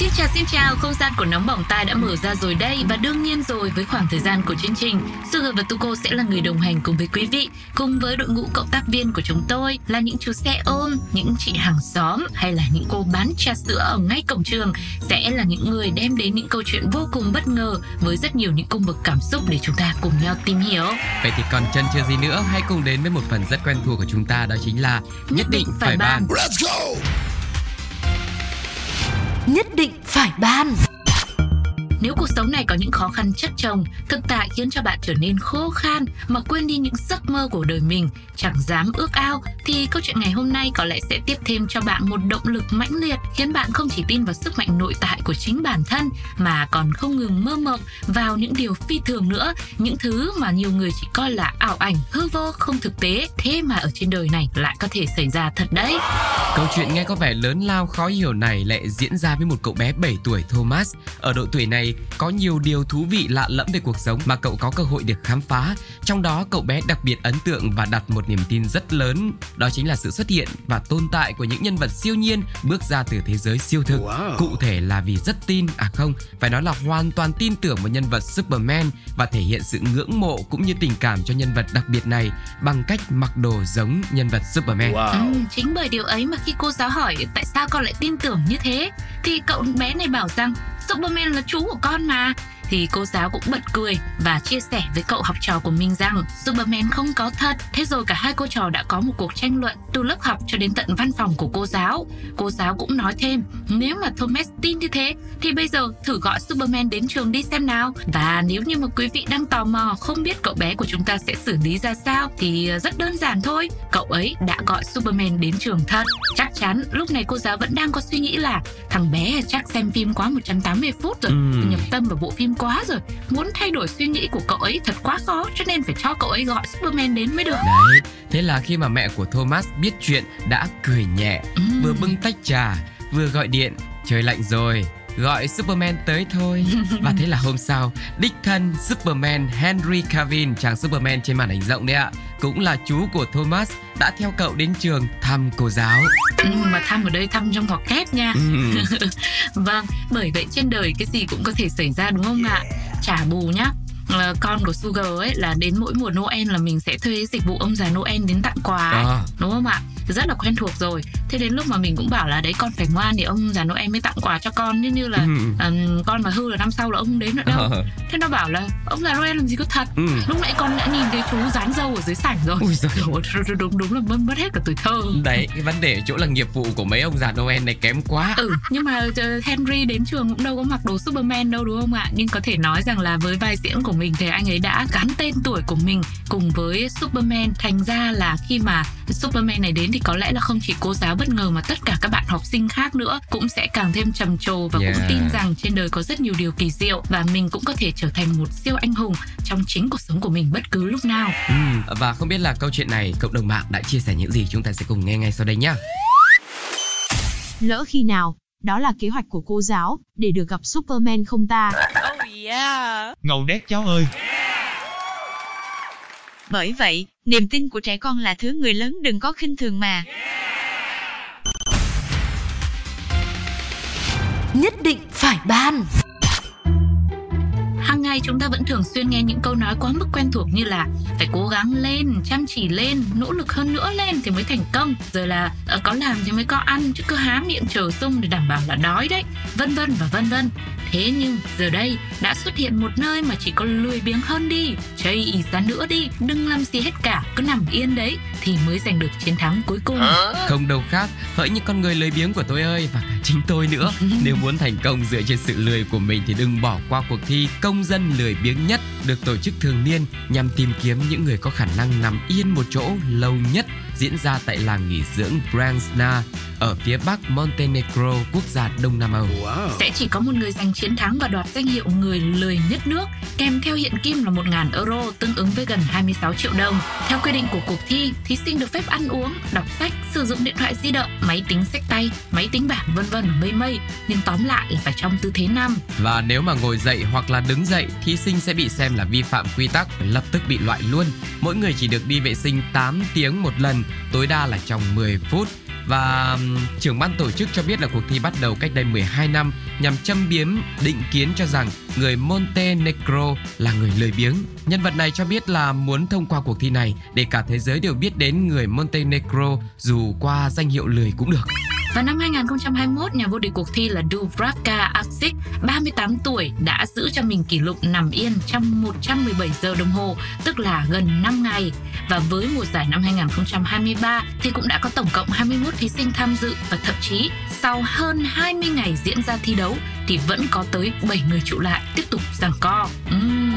Xin chào xin chào, không gian của nóng bỏng tai đã mở ra rồi đây và đương nhiên rồi với khoảng thời gian của chương trình, Sugar và Tuko sẽ là người đồng hành cùng với quý vị, cùng với đội ngũ cộng tác viên của chúng tôi là những chú xe ôm, những chị hàng xóm hay là những cô bán trà sữa ở ngay cổng trường sẽ là những người đem đến những câu chuyện vô cùng bất ngờ với rất nhiều những cung bậc cảm xúc để chúng ta cùng nhau tìm hiểu. Vậy thì còn chân chưa gì nữa, hãy cùng đến với một phần rất quen thuộc của chúng ta đó chính là nhất định phải ban. Nhất định phải ban. Nếu cuộc sống này có những khó khăn chất chồng, thực tại khiến cho bạn trở nên khô khan mà quên đi những giấc mơ của đời mình, chẳng dám ước ao, thì câu chuyện ngày hôm nay có lẽ sẽ tiếp thêm cho bạn một động lực mãnh liệt khiến bạn không chỉ tin vào sức mạnh nội tại của chính bản thân mà còn không ngừng mơ mộng vào những điều phi thường nữa, những thứ mà nhiều người chỉ coi là ảo ảnh, hư vô, không thực tế, thế mà ở trên đời này lại có thể xảy ra thật đấy. Câu chuyện nghe có vẻ lớn lao khó hiểu này lại diễn ra với một cậu bé 7 tuổi Thomas. Ở độ tuổi này có nhiều điều thú vị lạ lẫm về cuộc sống mà cậu có cơ hội được khám phá. Trong đó cậu bé đặc biệt ấn tượng và đặt một niềm tin rất lớn, đó chính là sự xuất hiện và tồn tại của những nhân vật siêu nhiên bước ra từ thế giới siêu thực. Wow. Cụ thể là vì rất tin, à không, phải nói là hoàn toàn tin tưởng vào nhân vật Superman và thể hiện sự ngưỡng mộ cũng như tình cảm cho nhân vật đặc biệt này bằng cách mặc đồ giống nhân vật Superman. Wow. Ừ, chính bởi điều ấy mà khi cô giáo hỏi tại sao con lại tin tưởng như thế thì cậu bé này bảo rằng Superman là chú của con mà thì cô giáo cũng bật cười và chia sẻ với cậu học trò của mình rằng Superman không có thật. Thế rồi cả hai cô trò đã có một cuộc tranh luận từ lớp học cho đến tận văn phòng của cô giáo. Cô giáo cũng nói thêm, nếu mà Thomas tin như thế thì bây giờ thử gọi Superman đến trường đi xem nào. Và nếu như mà quý vị đang tò mò không biết cậu bé của chúng ta sẽ xử lý ra sao thì rất đơn giản thôi. Cậu ấy đã gọi Superman đến trường thật. Chắc chắn lúc này cô giáo vẫn đang có suy nghĩ là thằng bé chắc xem phim quá 180 phút rồi, Ừm. nhập tâm vào bộ phim quá rồi. Muốn thay đổi suy nghĩ của cậu ấy thật quá khó cho nên phải cho cậu ấy gọi Superman đến mới được. Đấy, thế là khi mà mẹ của Thomas biết chuyện đã cười nhẹ, Ừm. vừa bưng tách trà, vừa gọi điện, trời lạnh rồi, gọi Superman tới thôi. Và thế là hôm sau, đích thân Superman Henry Cavill, chàng Superman trên màn ảnh rộng đấy ạ, cũng là chú của Thomas đã theo cậu đến trường thăm cô giáo. Ừ, mà thăm ở đây thăm trong ngoặc kép nha. Ừm. Vâng, bởi vậy trên đời cái gì cũng có thể xảy ra đúng không ạ? Trả bù nhá. Ờ, con của Sugar ấy là đến mỗi mùa Noel là mình sẽ thuê dịch vụ ông già Noel đến tặng quà ấy, À. đúng không ạ? Rất là quen thuộc rồi. Thế đến lúc mà mình cũng bảo là đấy con phải ngoan để ông già Noel mới tặng quà cho con như như là ừm, con mà hư là năm sau là ông không đến nữa đâu. Ờ. Thế nó bảo là ông già Noel làm gì có thật. Ừm. Lúc nãy con đã nhìn thấy chú dán dâu ở dưới sảnh rồi. Ui giời. Đúng, đúng đúng là mất mất hết cả tuổi thơ. Đấy, cái vấn đề ở chỗ là nghiệp vụ của mấy ông già Noel này kém quá. Ừ, nhưng mà ờ, Henry đến trường cũng đâu có mặc đồ Superman đâu đúng không ạ? Nhưng có thể nói rằng là với vai diễn của mình thì anh ấy đã gắn tên tuổi của mình cùng với Superman. Thành ra là khi mà Superman này đến thì có lẽ là không chỉ cô giáo bất ngờ mà tất cả các bạn học sinh khác nữa cũng sẽ càng thêm trầm trồ và cũng Yeah. tin rằng trên đời có rất nhiều điều kỳ diệu và mình cũng có thể trở thành một siêu anh hùng trong chính cuộc sống của mình bất cứ lúc nào. Ừm, và không biết là câu chuyện này cộng đồng mạng đã chia sẻ những gì chúng ta sẽ cùng nghe ngay sau đây nhá. Lỡ khi nào, đó là kế hoạch của cô giáo, để được gặp Superman không ta? Ngầu đét cháu ơi. Bởi vậy, niềm tin của trẻ con là thứ người lớn đừng có khinh thường mà. Nhất định phải ban Hàng ngày chúng ta vẫn thường xuyên nghe những câu nói quá mức quen thuộc như là phải cố gắng lên, chăm chỉ lên, nỗ lực hơn nữa lên thì mới thành công, rồi là ờ, có làm thì mới có ăn chứ cứ há miệng chờ sung để đảm bảo là đói đấy, vân vân và vân vân. Thế nhưng giờ đây đã xuất hiện một nơi mà chỉ có lười biếng hơn đi, chây ý ra nữa đi, đừng làm gì hết cả, cứ nằm yên đấy thì mới giành được chiến thắng cuối cùng. Không đâu khác, hỡi những con người lười biếng của tôi ơi và cả chính tôi nữa. Nếu muốn thành công dựa trên sự lười của mình thì đừng bỏ qua cuộc thi công dân dân lười biếng nhất được tổ chức thường niên nhằm tìm kiếm những người có khả năng nằm yên một chỗ lâu nhất diễn ra tại làng nghỉ dưỡng Bransna ở phía bắc Montenegro, quốc gia Đông Nam Âu. Sẽ chỉ có một người giành chiến thắng và đoạt danh hiệu người lười nhất nước, kèm theo hiện kim là 1.000 euro tương ứng với gần 26 triệu đồng. Theo quy định của cuộc thi, thí sinh được phép ăn uống, đọc sách, sử dụng điện thoại di động, máy tính sách tay, máy tính bảng vân vân ở mây mây, nhưng tóm lại là phải trong tư thế nằm. Và nếu mà ngồi dậy hoặc là đứng dậy, thí sinh sẽ bị xem là vi phạm quy tắc, lập tức bị loại luôn. Mỗi người chỉ được đi vệ sinh 8 tiếng một lần, tối đa là trong 10 phút. Và trưởng ban tổ chức cho biết là cuộc thi bắt đầu cách đây 12 năm nhằm châm biếm, định kiến cho rằng người Montenegro là người lười biếng. Nhân vật này cho biết là muốn thông qua cuộc thi này để cả thế giới đều biết đến người Montenegro dù qua danh hiệu lười cũng được. Vào năm 2021, nhà vô địch cuộc thi là Dubravka Aksic, 38 tuổi, đã giữ cho mình kỷ lục nằm yên trong 117 giờ đồng hồ, tức là gần 5 ngày. Và với mùa giải năm 2023 thì cũng đã có tổng cộng 21 thí sinh tham dự và thậm chí sau hơn 20 ngày diễn ra thi đấu thì vẫn có tới 7 người trụ lại tiếp tục giằng co. Uhm,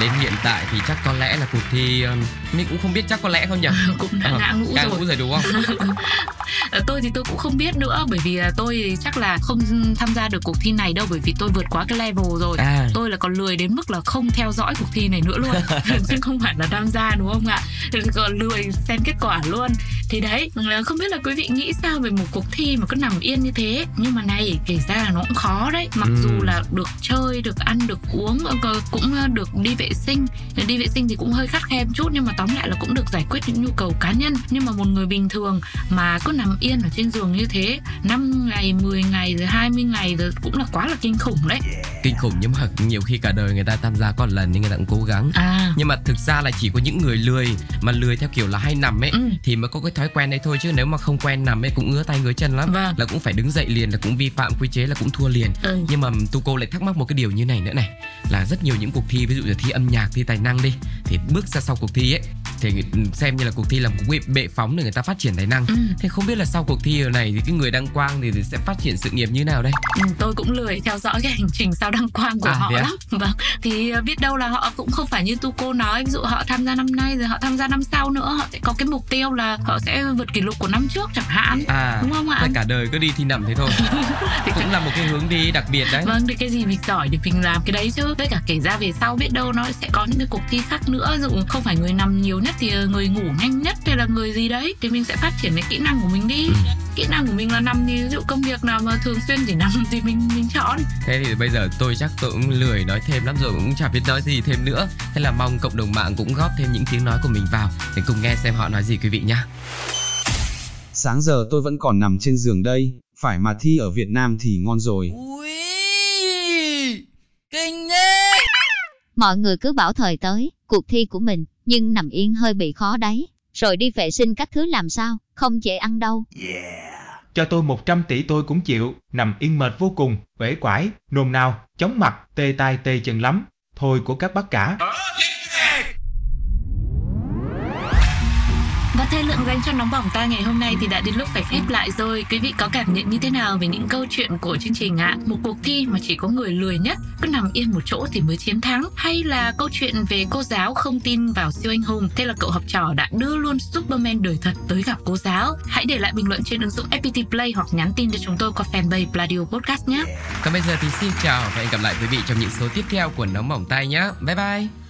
Đến hiện tại thì chắc có lẽ là cuộc thi um, mình cũng không biết chắc có lẽ không nhỉ? cũng đã Ờ, ngã ngũ ngã rồi. ngũ rồi đúng không? Ờ, tôi thì tôi cũng không biết nữa bởi vì tôi chắc là không tham gia được cuộc thi này đâu bởi vì tôi vượt quá cái level rồi. À. tôi là còn lười đến mức là không theo dõi cuộc thi này nữa luôn. Chứ không phải là tham gia đúng không ạ? Còn lười xem kết quả luôn thì đấy là không biết là quý vị nghĩ sao về một cuộc thi mà cứ nằm yên như thế. Nhưng mà này kể ra là nó cũng khó đấy. Mặc Ừ. dù là được chơi được ăn được uống ờ, cũng ờ, được đi vệ sinh. Đi vệ sinh thì cũng hơi khắt khe một chút nhưng mà tóm lại là cũng được giải quyết những nhu cầu cá nhân. Nhưng mà một người bình thường mà cứ nằm yên ở trên giường như thế 5 ngày 10 ngày rồi 20 ngày rồi cũng là quá là kinh khủng đấy Kinh khủng nhưng mà nhiều khi cả đời người ta tham gia có một lần nhưng người ta cũng cố gắng. à Nhưng mà thực ra là chỉ có những người lười mà lười theo kiểu là hay nằm ấy Ừ. thì mới có cái thói quen đấy thôi chứ nếu mà không quen nằm ấy cũng ngứa tay ngứa chân lắm Vâng. là cũng phải đứng dậy liền là cũng vi phạm quy chế là cũng thua liền ừ. nhưng mà tu cô lại thắc mắc một cái điều như này nữa này là rất nhiều những cuộc thi ví dụ như thi âm nhạc thi tài năng đi thì bước ra sau cuộc thi ấy thì xem như là cuộc thi là một bệ phóng để người ta phát triển tài năng Ừ. thế không biết là sau cuộc thi này thì cái người đăng quang thì sẽ phát triển sự nghiệp như nào đây Ừ, tôi cũng lười theo dõi cái hành trình sao đăng quang của À, họ à? lắm vâng thì biết đâu là họ cũng không phải như tu cô nói ví dụ họ tham gia năm nay rồi họ tham gia năm sau nữa họ sẽ có cái mục tiêu là họ sẽ vượt kỷ lục của năm trước chẳng hạn à đúng không ạ cả đời cứ đi thi nằm thế thôi thì cũng là một cái hướng đi đặc biệt đấy Vâng, thì cái gì mình giỏi thì mình làm cái đấy chứ. Với cả kể ra về sau biết đâu nó sẽ có những cái cuộc thi khác nữa. Dụ không phải người nằm nhiều nhất thì ờ, người ngủ nhanh nhất hay là người gì đấy. Thì mình sẽ phát triển cái kỹ năng của mình đi. Ừ. Kỹ năng của mình là nằm thì ví dụ công việc nào mà thường xuyên chỉ nằm thì mình mình chọn. Thế thì bây giờ tôi chắc tôi cũng lười nói thêm lắm rồi cũng chả biết nói gì thêm nữa. Thế là mong cộng đồng mạng cũng góp thêm những tiếng nói của mình vào để cùng nghe xem họ nói gì quý vị nhá. Sáng giờ tôi vẫn còn nằm trên giường đây, phải mà thi ở Việt Nam thì ngon rồi. Ui, kinh thế. Mọi người cứ bảo thời tới, cuộc thi của mình, nhưng nằm yên hơi bị khó đấy. Rồi đi vệ sinh các thứ làm sao, không dễ ăn đâu. Cho tôi 100 tỷ tôi cũng chịu, nằm yên mệt vô cùng, uể quải, nôn nao, chóng mặt, tê tai tê chân lắm. Thôi của các bác cả. Thời lượng dành cho nóng bỏng ta ngày hôm nay thì đã đến lúc phải khép lại rồi. Quý vị có cảm nhận như thế nào về những câu chuyện của chương trình ạ? Một cuộc thi mà chỉ có người lười nhất, cứ nằm yên một chỗ thì mới chiến thắng hay là câu chuyện về cô giáo không tin vào siêu anh hùng thế là cậu học trò đã đưa luôn Superman đời thật tới gặp cô giáo. Hãy để lại bình luận trên ứng dụng FPT Play hoặc nhắn tin cho chúng tôi qua fanpage Pladio Podcast nhé. Còn bây giờ thì xin chào và hẹn gặp lại quý vị trong những số tiếp theo của Nóng Bỏng Tay nhé. Bye bye.